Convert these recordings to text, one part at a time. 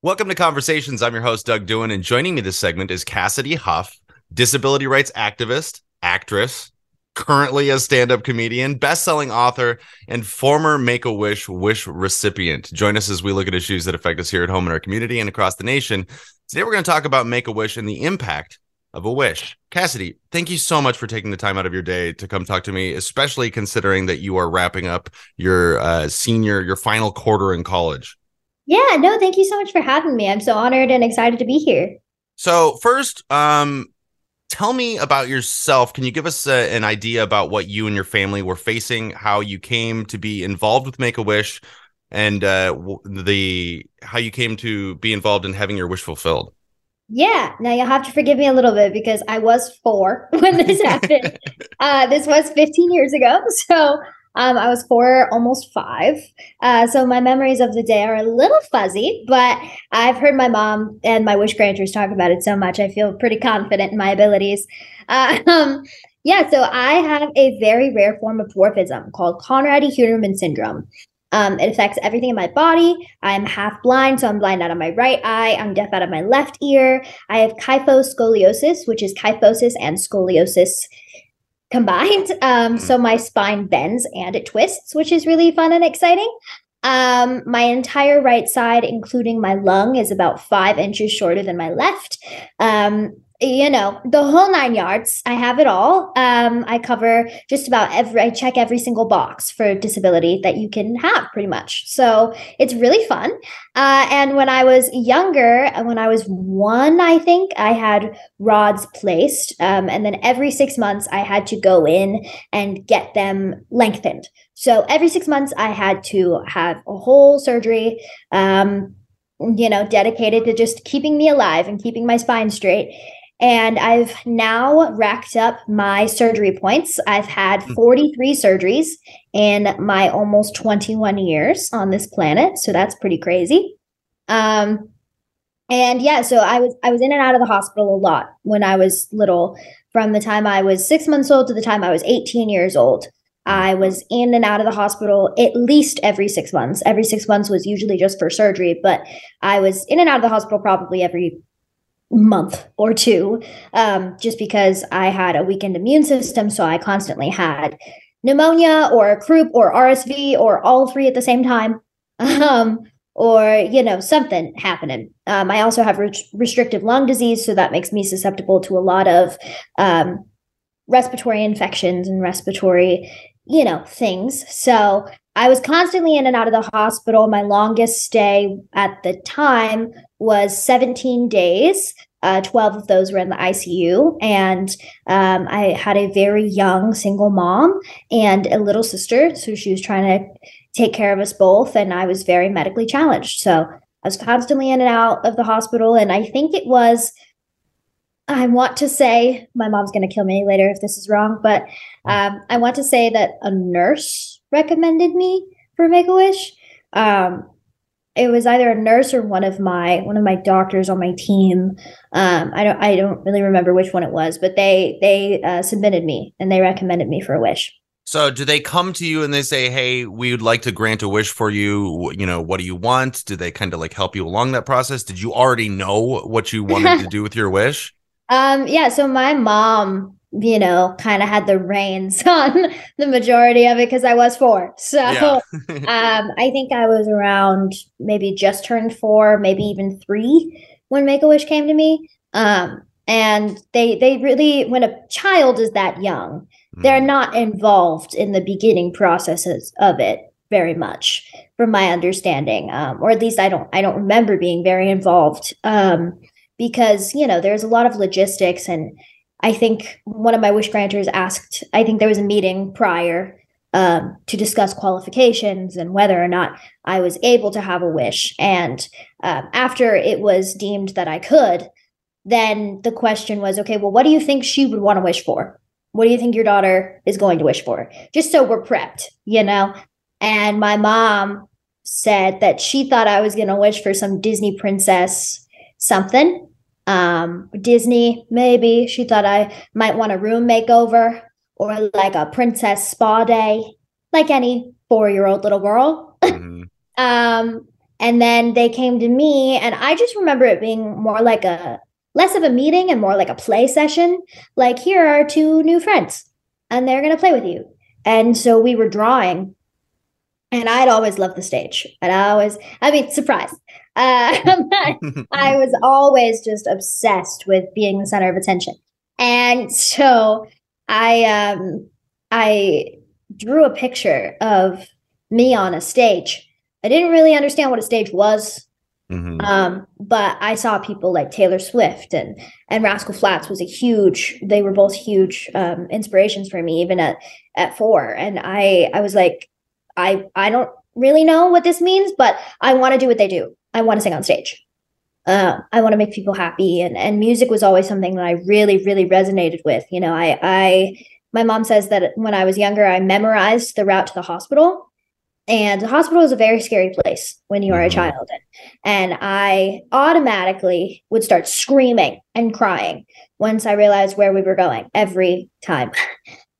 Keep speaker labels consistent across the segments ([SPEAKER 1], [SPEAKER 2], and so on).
[SPEAKER 1] Welcome to Conversations. I'm your host, Doug Doohan, and joining me this segment is Cassidy Huff, disability rights activist, actress, currently a stand up comedian, best selling author, and former Make a Wish wish recipient. Join us as we look at issues that affect us here at home in our community and across the nation. Today, we're going to talk about Make a Wish and the impact of a wish. Cassidy, thank you so much for taking the time out of your day to come talk to me, especially considering that you are wrapping up your uh, senior, your final quarter in college.
[SPEAKER 2] Yeah, no, thank you so much for having me. I'm so honored and excited to be here.
[SPEAKER 1] So, first, um, tell me about yourself. Can you give us a, an idea about what you and your family were facing, how you came to be involved with Make a Wish, and uh, the how you came to be involved in having your wish fulfilled?
[SPEAKER 2] Yeah, now you'll have to forgive me a little bit because I was four when this happened. uh, this was 15 years ago, so um, I was four, almost five. Uh, so my memories of the day are a little fuzzy, but I've heard my mom and my wish granters talk about it so much. I feel pretty confident in my abilities. Uh, um, yeah, so I have a very rare form of dwarfism called Conradi-Hünermann syndrome. Um, it affects everything in my body. I'm half blind, so I'm blind out of my right eye. I'm deaf out of my left ear. I have kyphoscoliosis, which is kyphosis and scoliosis combined. Um, so my spine bends and it twists, which is really fun and exciting. Um, my entire right side, including my lung, is about five inches shorter than my left. Um, you know, the whole nine yards. I have it all. Um, I cover just about every, I check every single box for disability that you can have pretty much. So it's really fun. Uh, and when I was younger, uh, when I was one, I think I had rods placed. Um, and then every six months, I had to go in and get them lengthened. So every six months, I had to have a whole surgery. Um, you know, dedicated to just keeping me alive and keeping my spine straight. And I've now racked up my surgery points. I've had hmm. 43 surgeries in my almost 21 years on this planet. So that's pretty crazy. Um, and yeah, so I was I was in and out of the hospital a lot when I was little. From the time I was six months old to the time I was 18 years old. I was in and out of the hospital at least every six months. Every six months was usually just for surgery, but I was in and out of the hospital probably every month or two, um, just because I had a weakened immune system. So I constantly had pneumonia or croup or RSV or all three at the same time. Um, or you know something happening. Um, I also have re- restrictive lung disease, so that makes me susceptible to a lot of um, respiratory infections and respiratory, you know, things. So I was constantly in and out of the hospital. My longest stay at the time was 17 days. Uh, 12 of those were in the ICU. And um, I had a very young single mom and a little sister. So she was trying to take care of us both. And I was very medically challenged. So I was constantly in and out of the hospital. And I think it was, I want to say, my mom's going to kill me later if this is wrong, but um, I want to say that a nurse recommended me for Make a Wish. Um, it was either a nurse or one of my one of my doctors on my team. Um, I don't I don't really remember which one it was, but they they uh, submitted me and they recommended me for a wish.
[SPEAKER 1] So, do they come to you and they say, "Hey, we would like to grant a wish for you. You know, what do you want?" Do they kind of like help you along that process? Did you already know what you wanted to do with your wish?
[SPEAKER 2] Um, yeah. So my mom you know, kind of had the reins on the majority of it because I was four. So yeah. um, I think I was around maybe just turned four, maybe even three when Make a Wish came to me. Um, and they they really when a child is that young, mm. they're not involved in the beginning processes of it very much, from my understanding, um, or at least I don't I don't remember being very involved um, because you know there's a lot of logistics and I think one of my wish granters asked, I think there was a meeting prior um, to discuss qualifications and whether or not I was able to have a wish. And um, after it was deemed that I could, then the question was okay, well, what do you think she would want to wish for? What do you think your daughter is going to wish for? Just so we're prepped, you know? And my mom said that she thought I was going to wish for some Disney princess something um, Disney, maybe. She thought I might want a room makeover or like a princess spa day, like any four year old little girl. Mm-hmm. um, And then they came to me, and I just remember it being more like a less of a meeting and more like a play session. Like, here are two new friends, and they're going to play with you. And so we were drawing, and I'd always loved the stage. And I always, I mean, surprise. Uh, I was always just obsessed with being the center of attention. And so I, um, I drew a picture of me on a stage. I didn't really understand what a stage was. Mm-hmm. Um, but I saw people like Taylor Swift and and Rascal Flatts was a huge. They were both huge um, inspirations for me, even at at four. And I I was like, I I don't really know what this means, but I want to do what they do. I want to sing on stage. Uh, I want to make people happy, and and music was always something that I really really resonated with. You know, I I my mom says that when I was younger, I memorized the route to the hospital and the hospital is a very scary place when you are a mm-hmm. child. And I automatically would start screaming and crying once I realized where we were going every time.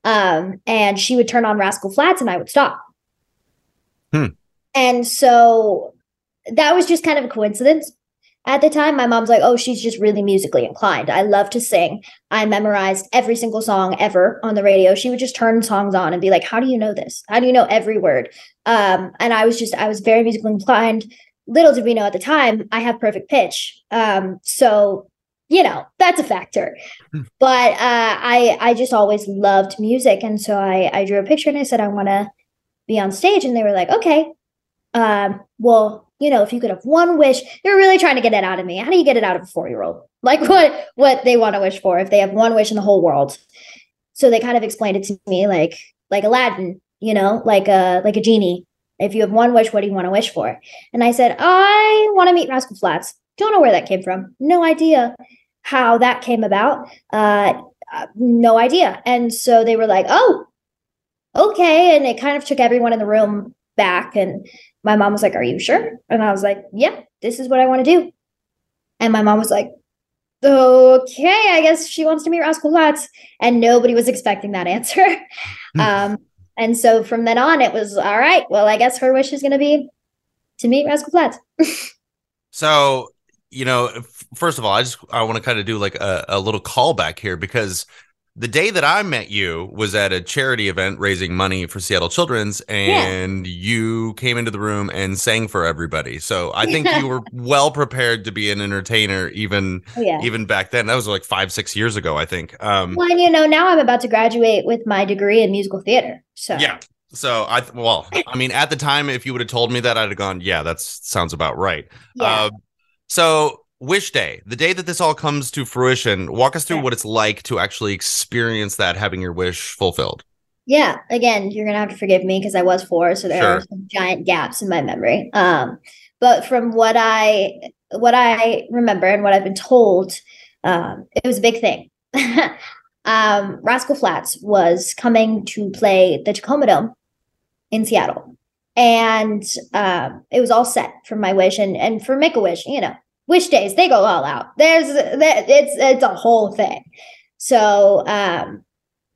[SPEAKER 2] Um, and she would turn on Rascal Flatts and I would stop. Hmm. And so that was just kind of a coincidence at the time, my mom's like, oh, she's just really musically inclined. I love to sing. I memorized every single song ever on the radio. She would just turn songs on and be like, how do you know this? How do you know every word? Um, and I was just, I was very musically inclined. Little did we know at the time, I have perfect pitch. Um, so, you know, that's a factor. Hmm. But uh, I, I just always loved music. And so I, I drew a picture and I said, I want to be on stage. And they were like, okay, um, well, you know, if you could have one wish, they were really trying to get it out of me. How do you get it out of a four year old? Like what what they want to wish for if they have one wish in the whole world. So they kind of explained it to me like like Aladdin, you know, like a like a genie. If you have one wish, what do you want to wish for? And I said, I want to meet Rascal Flatts. Don't know where that came from. No idea how that came about. Uh, uh, no idea. And so they were like, oh, okay. And it kind of took everyone in the room back. And my mom was like, Are you sure? And I was like, Yeah, this is what I want to do. And my mom was like, Okay, I guess she wants to meet Rascal Flatts. And nobody was expecting that answer. Hmm. um, and so from then on, it was all right. Well, I guess her wish is going to be to meet Rascal Flatts.
[SPEAKER 1] so, you know, first of all, I just I want to kind of do like a, a little callback here because the day that I met you was at a charity event raising money for Seattle Children's, and yeah. you came into the room and sang for everybody. So I think you were well prepared to be an entertainer, even oh, yeah. even back then. That was like five, six years ago, I think.
[SPEAKER 2] Um, well, and you know, now I'm about to graduate with my degree in musical theater. So
[SPEAKER 1] yeah. So I well, I mean, at the time, if you would have told me that, I'd have gone, yeah, that sounds about right. Yeah. Uh, so Wish Day, the day that this all comes to fruition, walk us through yeah. what it's like to actually experience that, having your wish fulfilled.
[SPEAKER 2] Yeah, again, you're gonna have to forgive me because I was four, so there sure. are some giant gaps in my memory. Um, but from what I what I remember and what I've been told, um, it was a big thing. um, Rascal Flatts was coming to play the Tacoma Dome in Seattle, and uh, it was all set for my wish and and for Make a Wish, you know, wish days? They go all out. There's it's it's a whole thing. So um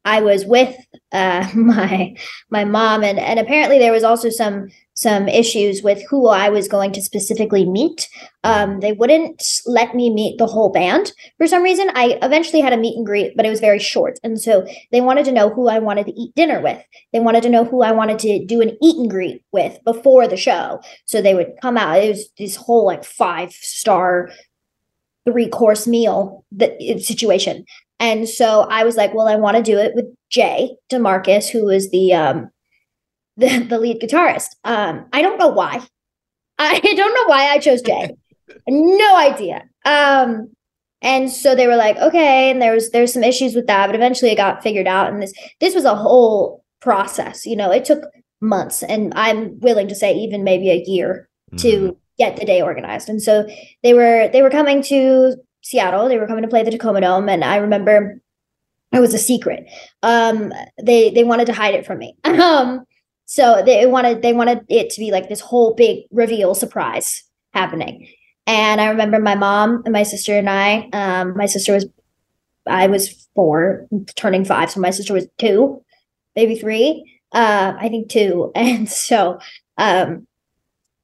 [SPEAKER 2] i was with uh my my mom and and apparently there was also some some issues with who I was going to specifically meet. Um, they wouldn't let me meet the whole band for some reason. I eventually had a meet and greet, but it was very short. And so they wanted to know who I wanted to eat dinner with. They wanted to know who I wanted to do an eat and greet with before the show. So they would come out. It was this whole like five star, three course meal that, situation. And so I was like, well, I want to do it with Jay DeMarcus, who is the um, the, the lead guitarist. Um, I don't know why. I don't know why I chose Jay. no idea. Um, and so they were like, okay, and there was there's some issues with that, but eventually it got figured out. And this this was a whole process. You know, it took months, and I'm willing to say even maybe a year mm-hmm. to get the day organized. And so they were they were coming to Seattle. They were coming to play the Tacoma Dome, and I remember it was a secret. Um, they they wanted to hide it from me. um, so they wanted they wanted it to be like this whole big reveal surprise happening. And I remember my mom and my sister and I. Um, my sister was I was four, turning five, so my sister was two, maybe three. Uh, I think two. And so um,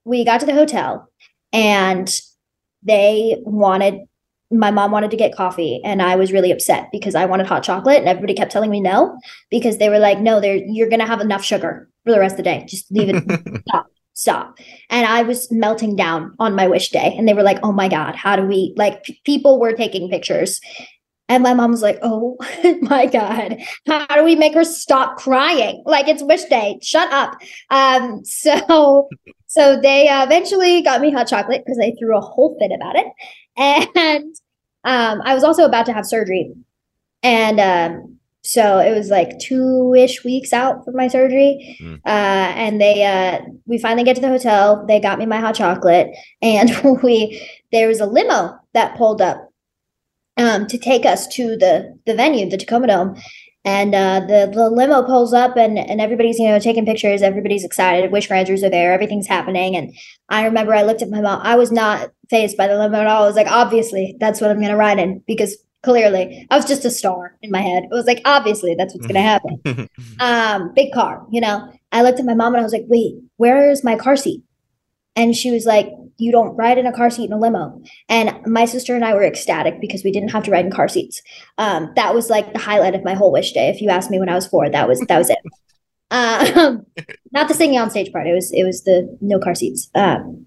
[SPEAKER 2] we got to the hotel and they wanted my mom wanted to get coffee and I was really upset because I wanted hot chocolate and everybody kept telling me no because they were like, no, there you're gonna have enough sugar for the rest of the day. Just leave it. stop. Stop. And I was melting down on my wish day. And they were like, oh my God, how do we like p- people were taking pictures. And my mom was like, oh my God, how do we make her stop crying? Like it's wish day. Shut up. Um, so so they uh, eventually got me hot chocolate because they threw a whole fit about it. And um, I was also about to have surgery. And um, so it was like two ish weeks out from my surgery. Mm. Uh, and they, uh, we finally get to the hotel. They got me my hot chocolate. And we, there was a limo that pulled up um, to take us to the, the venue, the Tacoma Dome and uh, the the limo pulls up and and everybody's you know taking pictures. Everybody's excited. Wish granters are there. Everything's happening. And i remember i looked at my mom. I was not fazed by the limo at all. I was like obviously that's what i'm going to ride in because clearly i was just a star in my head. It was like obviously that's what's going to happen. Um big car you know? I looked at my mom and i was like wait where is my car seat and she was like you don't ride in a car seat in a limo. And my sister and I were ecstatic because we didn't have to ride in car seats. Um, that was like the highlight of my whole wish day. If you asked me when I was four, that was that was it. Um, not the singing on stage part. It was it was the no car seats. Um,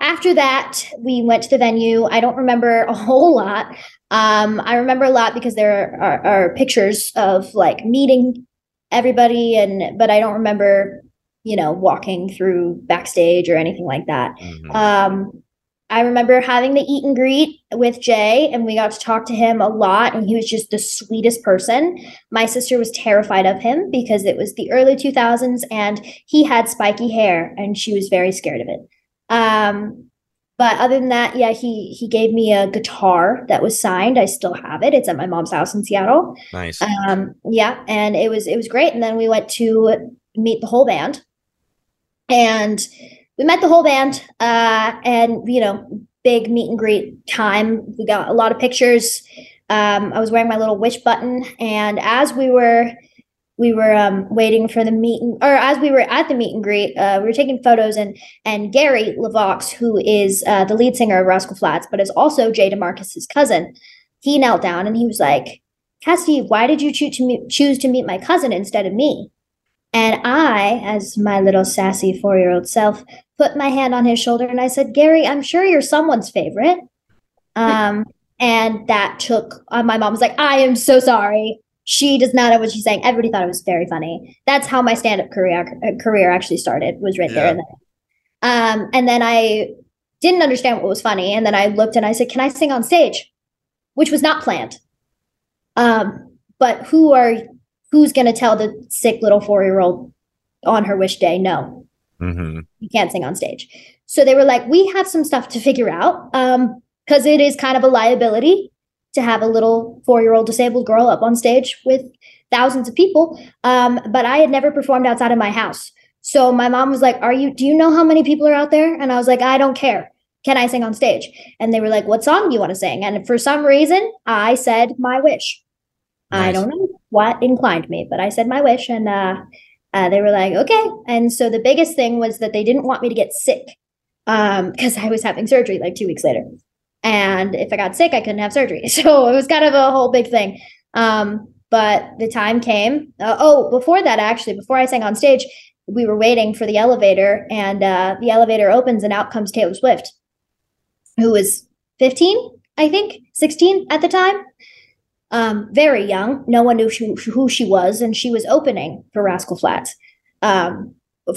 [SPEAKER 2] after that, we went to the venue. I don't remember a whole lot. Um, I remember a lot because there are, are pictures of like meeting everybody, and but I don't remember you know, walking through backstage or anything like that. Mm-hmm. Um, I remember having the eat and greet with Jay, and we got to talk to him a lot, and he was just the sweetest person. My sister was terrified of him because it was the early 2000s and he had spiky hair, and she was very scared of it. Um, but other than that, yeah, he he gave me a guitar that was signed. I still have it. It's at my mom's house in Seattle.
[SPEAKER 1] Nice.
[SPEAKER 2] Um, yeah, and it was it was great. And then we went to meet the whole band and we met the whole band uh, and you know big meet and greet time. We got a lot of pictures. Um, i was wearing my little wish button and as we were we were um, waiting for the meet and, or as we were at the meet and greet uh, we were taking photos and and gary levox who is uh, the lead singer of rascal flatts but is also jay demarcus's cousin he knelt down and he was like cassidy why did you choose to meet, choose to meet my cousin instead of me and I, as my little sassy four year old self, put my hand on his shoulder and I said, Gary, I'm sure you're someone's favorite. Um, and that took, uh, my mom was like, I am so sorry. She does not know what she's saying. Everybody thought it was very funny. That's how my stand up career uh, career actually started, was right yeah. there. And then. Um, and then I didn't understand what was funny. And then I looked and I said, Can I sing on stage? Which was not planned. Um, but who are who's going to tell the sick little four year old on her wish day, no, mm-hmm. you can't sing on stage. So they were like, we have some stuff to figure out because um, it is kind of a liability to have a little four year old disabled girl up on stage with thousands of people. Um, but I had never performed outside of my house. So my mom was like, Are you, do you know how many people are out there? And I was like, I don't care. Can I sing on stage? And they were like, What song do you want to sing? And for some reason, I said, My Wish. Nice. I don't know what inclined me, but I said my wish, and uh, uh, they were like, okay. And so the biggest thing was that they didn't want me to get sick because um, I was having surgery like two weeks later. And if I got sick, I couldn't have surgery. So it was kind of a whole big thing. Um, but the time came. Uh, oh, before that, actually, before I sang on stage, we were waiting for the elevator, and uh, the elevator opens, and out comes Taylor Swift, who was 15, I think, 16 at the time um, very young. No one knew she, who she was, and she was opening for Rascal Flatts um,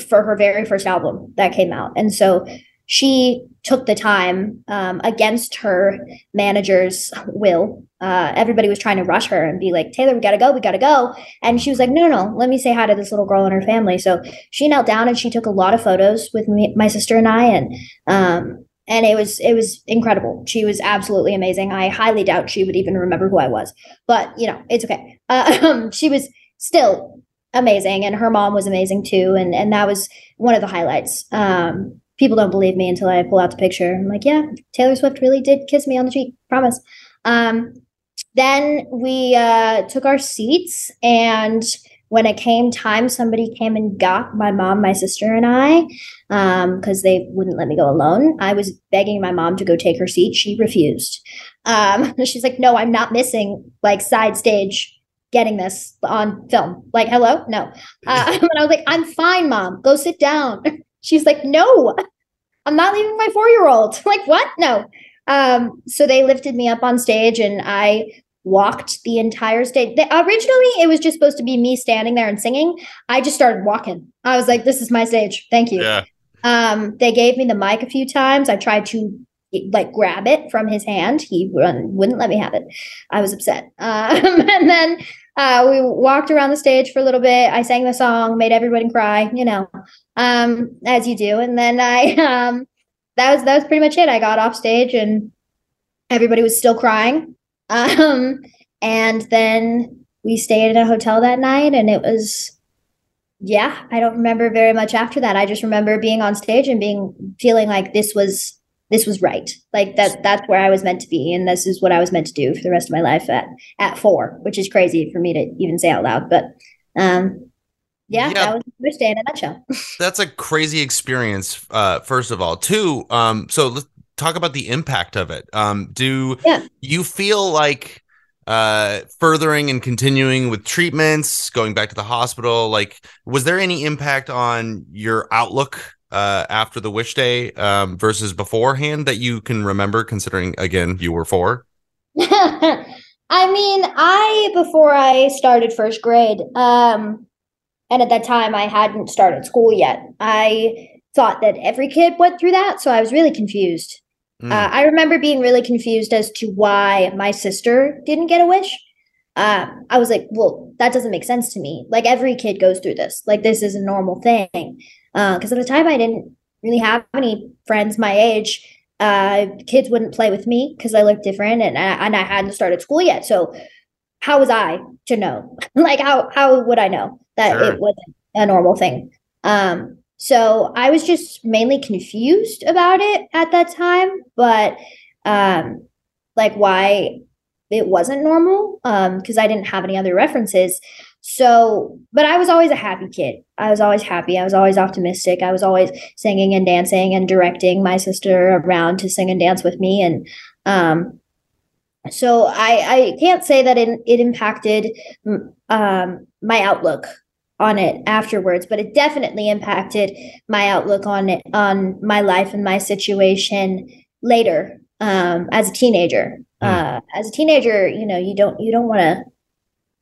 [SPEAKER 2] for her very first album that came out. And so she took the time um, against her manager's will. Uh, everybody was trying to rush her and be like, Taylor, we gotta go, we gotta go. And she was like, no, no, no, let me say hi to this little girl and her family. So she knelt down and she took a lot of photos with me, my sister and I. And um, and it was it was incredible. She was absolutely amazing. I highly doubt she would even remember who I was, but you know, it's okay. Uh, um, she was still amazing, and her mom was amazing too, and and that was one of the highlights. Um, people don't believe me until I pull out the picture. I'm like, yeah, Taylor Swift really did kiss me on the cheek, promise. Um, then we uh, took our seats and when it came time, somebody came and got my mom, my sister, and I because um, they wouldn't let me go alone. I was begging my mom to go take her seat. She refused. Um, she's like, "No, I'm not missing like side stage." Getting this on film, like, hello, no. Uh, and I was like, I'm fine, mom. Go sit down. She's like, no, I'm not leaving my four year old. like, what? No. Um, so they lifted me up on stage and I walked the entire stage. They, originally, it was just supposed to be me standing there and singing. I just started walking. I was like, this is my stage. Thank you. Yeah. Um, they gave me the mic a few times. I tried to like grab it from his hand. He wouldn't let me have it. I was upset. Um, and then uh, we walked around the stage for a little bit. I sang the song, made everybody cry, you know, um, as you do. And then I, um, that was that was pretty much it. I got off stage and everybody was still crying. Um, and then we stayed in a hotel that night, and it was, yeah, I don't remember very much after that. I just remember being on stage and being feeling like this was this was right. Like that that's where I was meant to be, and this is what I was meant to do for the rest of my life at at four, which is crazy for me to even say out loud, but. Um, yeah, yeah, that was Wish Day in a nutshell.
[SPEAKER 1] that's a crazy experience. Uh, first of all, two. Um, so let's talk about the impact of it. Um, do yeah. you feel like uh, furthering and continuing with treatments, going back to the hospital? Like, was there any impact on your outlook uh, after the Wish Day um, versus beforehand that you can remember? Considering again, you were four.
[SPEAKER 2] I mean, I before I started first grade, um, and at that time, I hadn't started school yet. I thought that every kid went through that. So I was really confused. Mm. Uh, I remember being really confused as to why my sister didn't get a wish. Uh, I was like, well, that doesn't make sense to me. Like every kid goes through this. Like this is a normal thing. Because uh, at the time, I didn't really have any friends my age. Uh, kids wouldn't play with me because I looked different, and I, and I hadn't started school yet. So how was I to know? like how how would I know? that sure. it wasn't a normal thing. Um, so I was just mainly confused about it at that time, but um, like why it wasn't normal because um, I didn't have any other references. So, but I was always a happy kid. I was always happy. I was always optimistic. I was always singing and dancing and directing my sister around to sing and dance with me. And um, so I, I can't say that it, it impacted um, my outlook on it afterwards, but it definitely impacted my outlook on it, on my life and my situation later um, as a teenager. Mm. Uh, as a teenager, you know, you don't you don't want to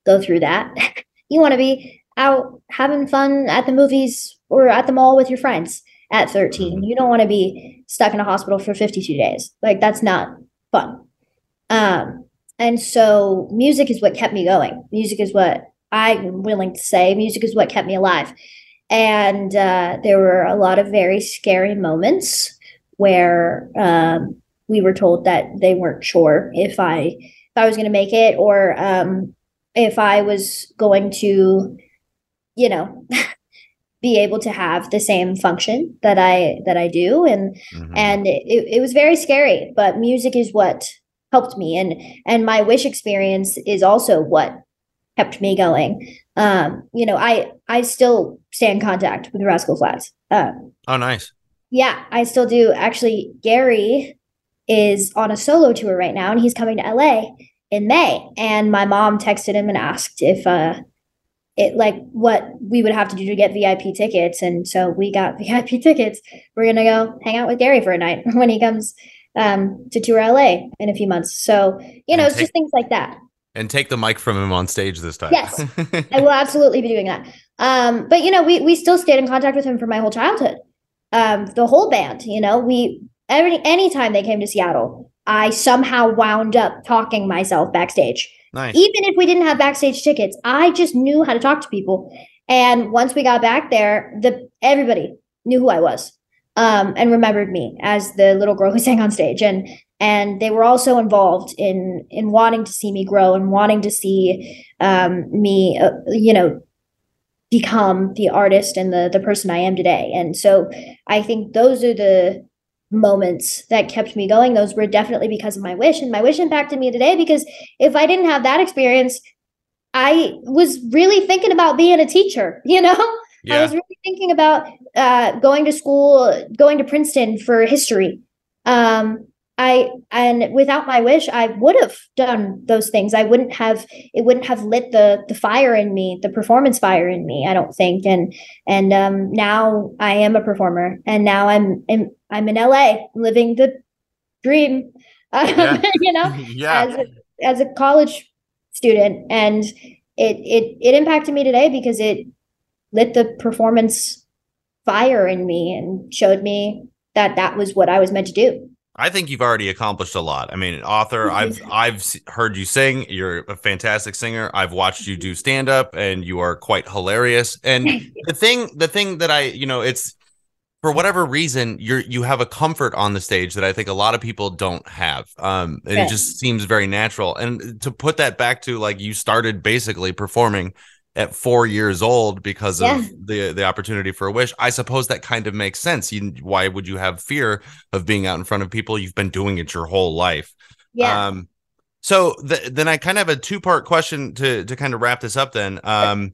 [SPEAKER 2] go through that. you want to be out having fun at the movies or at the mall with your friends at 13. Hmm. You don't want to be stuck in a hospital for 52 days. Like that's not fun. Um, and so music is what kept me going. Music is what I'm willing to say music is what kept me alive. And uh, there were a lot of very scary moments where um, we were told that they weren't sure if I if I was going to make it or um, if I was going to, you know, be able to have the same function that I that I do, and mm-hmm. and it, it was very scary. But music is what helped me, and and my wish experience is also what kept me going. Um, you know, I I still stay in contact with Rascal Flatts. Uh,
[SPEAKER 1] oh, nice.
[SPEAKER 2] Yeah, I still do. Actually, Gary is on a solo tour right now, and he's coming to LA in May. And my mom texted him and asked if uh, it like what we would have to do to get VIP tickets, and so we got VIP tickets. We're gonna go hang out with Gary for a night when he comes um, to tour LA in a few months. So you know, it's just things like that
[SPEAKER 1] and take the mic from him on stage this time.
[SPEAKER 2] Yes, I will absolutely be doing that. Um, but you know, we we still stayed in contact with him for my whole childhood. Um, the whole band, you know, we every anytime they came to Seattle, I somehow wound up talking myself backstage. Nice. Even if we didn't have backstage tickets, I just knew how to talk to people. And once we got back there, the everybody knew who I was um, and remembered me as the little girl who sang on stage. And and they were also involved in in wanting to see me grow and wanting to see um, me uh, you know become the artist and the the person I am today and so I think those are the moments that kept me going those were definitely because of my wish and my wish impacted me today because if I didn't have that experience I was really thinking about being a teacher, you know? Yeah. I was really thinking about uh, going to school, going to Princeton for history. Um, I and without my wish, I would have done those things. I wouldn't have it wouldn't have lit the the fire in me, the performance fire in me. I don't think. And and um, now I am a performer, and now I'm in, I'm in LA, living the dream. Yeah. you know, yeah. as a, as a college student, and it it it impacted me today because it lit the performance fire in me and showed me that that was what I was meant to do.
[SPEAKER 1] I think you've already accomplished a lot. I mean, author, I've I've heard you sing. You're a fantastic singer. I've watched you do stand up, and you are quite hilarious. And the thing, the thing that I, you know, it's for whatever reason, you're you have a comfort on the stage that I think a lot of people don't have. Um, and it just seems very natural. And to put that back to like you started basically performing at four years old because yeah. of the the opportunity for a wish. I suppose that kind of makes sense. You, why would you have fear of being out in front of people? You've been doing it your whole life.
[SPEAKER 2] Yeah. Um
[SPEAKER 1] so th- then i kind of have a two part question to to kind of wrap this up then. Um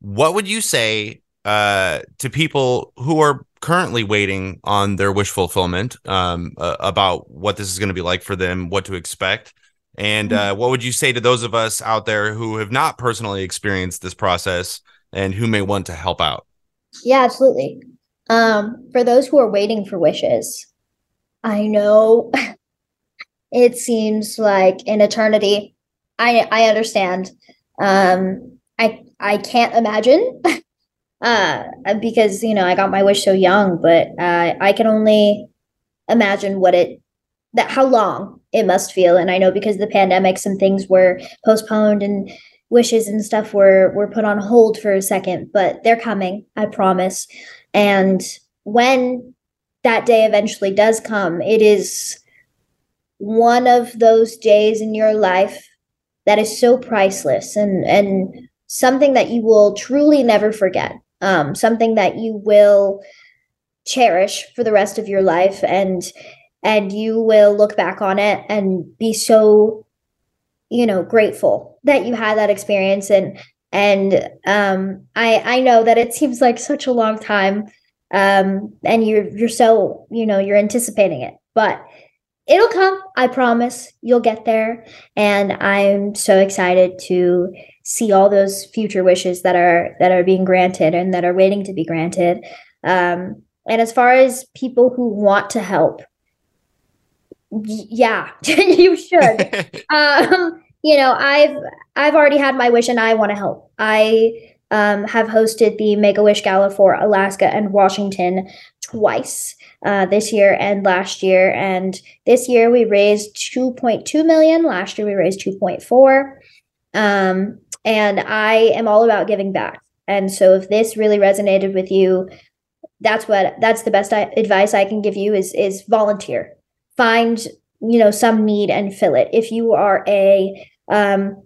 [SPEAKER 1] what would you say uh to people who are currently waiting on their wish fulfillment um uh, about what this is going to be like for them what to expect and mm-hmm. uh, what would you say to those of us out there who have not personally experienced this process and who may want to help out?
[SPEAKER 2] Yeah, absolutely. Um, for those who are waiting for wishes, I know it seems like an eternity. I I understand. Um, I I can't imagine uh, because you know I got my wish so young, but uh, I can only imagine what it that how long it must feel. And I know because the pandemic, some things were postponed and wishes and stuff were were put on hold for a second, but they're coming, I promise. And when that day eventually does come, it is one of those days in your life that is so priceless and and something that you will truly never forget. Um, something that you will cherish for the rest of your life and and you will look back on it and be so you know grateful that you had that experience. And and um i i know that it seems like such a long time um and you're you're so you know you're anticipating it but it'll come i promise. You'll get there. And i'm so excited to see all those future wishes that are that are being granted and that are waiting to be granted. Um and as far as people who want to help yeah you should. Um you know i've i've already had my wish and i want to help. I um, have hosted the make a wish gala for alaska and washington twice uh, this year and last year. And this year we raised 2.2 million last year we raised 2.4 um, and i am all about giving back. And so if this really resonated with you that's what that's the best advice i can give you is is volunteer find you know some need and fill it. If you are a um,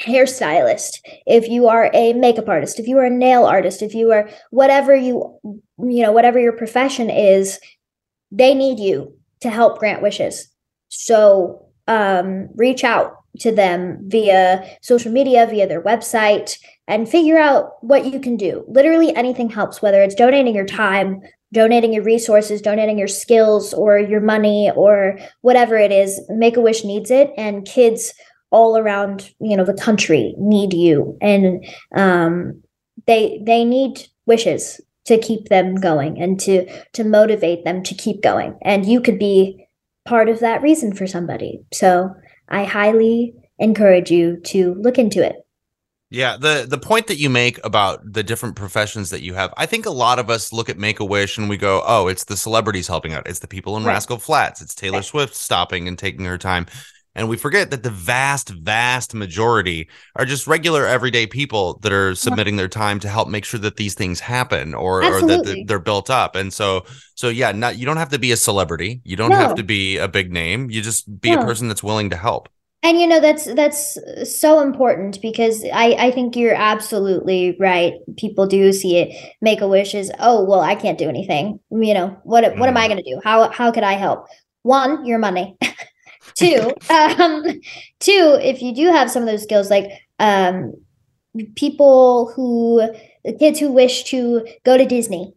[SPEAKER 2] hairstylist if you are a makeup artist if you are a nail artist if you are whatever you you know whatever your profession is they need you to help grant wishes. So um, reach out to them via social media via their website and figure out what you can do. Literally anything helps whether it's donating your time donating your resources, donating your skills or your money or whatever it is, Make a Wish needs it, and kids all around you know the country need you, and um, they they need wishes to keep them going and to to motivate them to keep going, and you could be part of that reason for somebody. So I highly encourage you to look into it.
[SPEAKER 1] Yeah, the the point that you make about the different professions that you have, I think a lot of us look at Make a Wish and we go, "Oh, it's the celebrities helping out. It's the people in right. Rascal Flatts. It's Taylor right. Swift stopping and taking her time." And we forget that the vast, vast majority are just regular, everyday people that are submitting their time to help make sure that these things happen or, or that they're built up. And so, so yeah, not you don't have to be a celebrity. You don't no. have to be a big name. You just be no. a person that's willing to help
[SPEAKER 2] and you know that's that's so important because i i think you're absolutely right. People do see it make a wish is oh well i can't do anything. You know what what am i mm. going to do? How how could i help? One your money. Two um two if you do have some of those skills like um, people who kids who wish to go to Disney,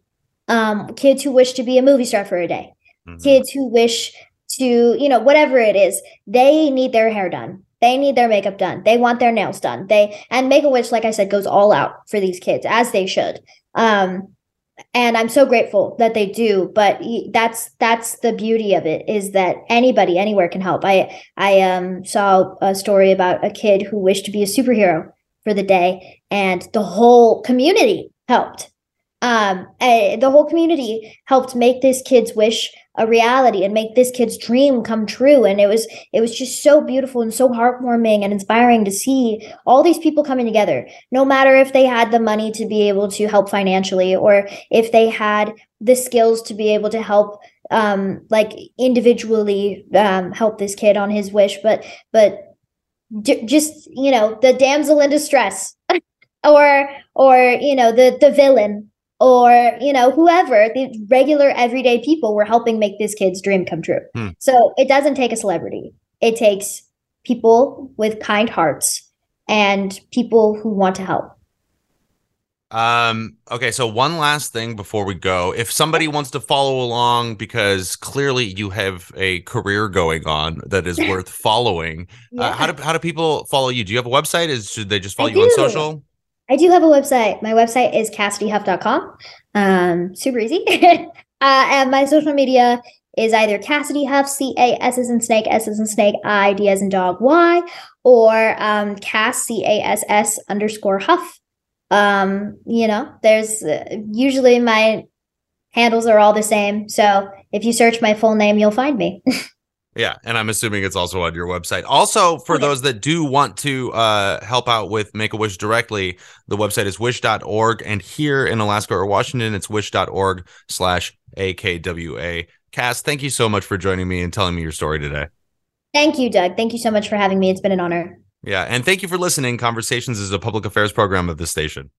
[SPEAKER 2] um, kids who wish to be a movie star for a day, mm-hmm. kids who wish to, you know, whatever it is, they need their hair done. They need their makeup done. They want their nails done. They and Make a Wish, like I said, goes all out for these kids as they should. Um, and I'm so grateful that they do. But that's that's the beauty of it is that anybody anywhere can help. I I um saw a story about a kid who wished to be a superhero for the day, and the whole community helped. Um, the whole community helped make this kid's wish a reality and make this kid's dream come true. And it was it was just so beautiful and so heartwarming and inspiring to see all these people coming together no matter if they had the money to be able to help financially or if they had the skills to be able to help um like individually um help this kid on his wish. But but j- just you know the damsel in distress or or you know the the villain or you know whoever the regular everyday people were helping make this kid's dream come true. Hmm. so it doesn't take a celebrity. It takes people with kind hearts and people who want to help.
[SPEAKER 1] Um okay so one last thing before we go. If somebody wants to follow along because clearly you have a career going on that is worth following yeah. uh, how do how do people follow you? Do you have a website? Is should they just follow I you do. on social
[SPEAKER 2] I do have a website. My website is CassidyHuff.com. Um, super easy. uh, and my social media is either Cassidy Huff, C A S as in snake, S as in snake, I D as in dog, Y, or um, Cass, C A S S underscore Huff. Um, you know, there's uh, usually my handles are all the same. So if you search my full name, you'll find me.
[SPEAKER 1] Yeah, and I'm assuming it's also on your website. Also, for okay. those that do want to uh, help out with Make a Wish directly, the website is wish.org. And here in Alaska or Washington, it's wish.org slash AKWA. Cass, thank you so much for joining me and telling me your story today.
[SPEAKER 2] Thank you, Doug. Thank you so much for having me. It's been an honor.
[SPEAKER 1] Yeah, and thank you for listening. Conversations is a public affairs program of the station.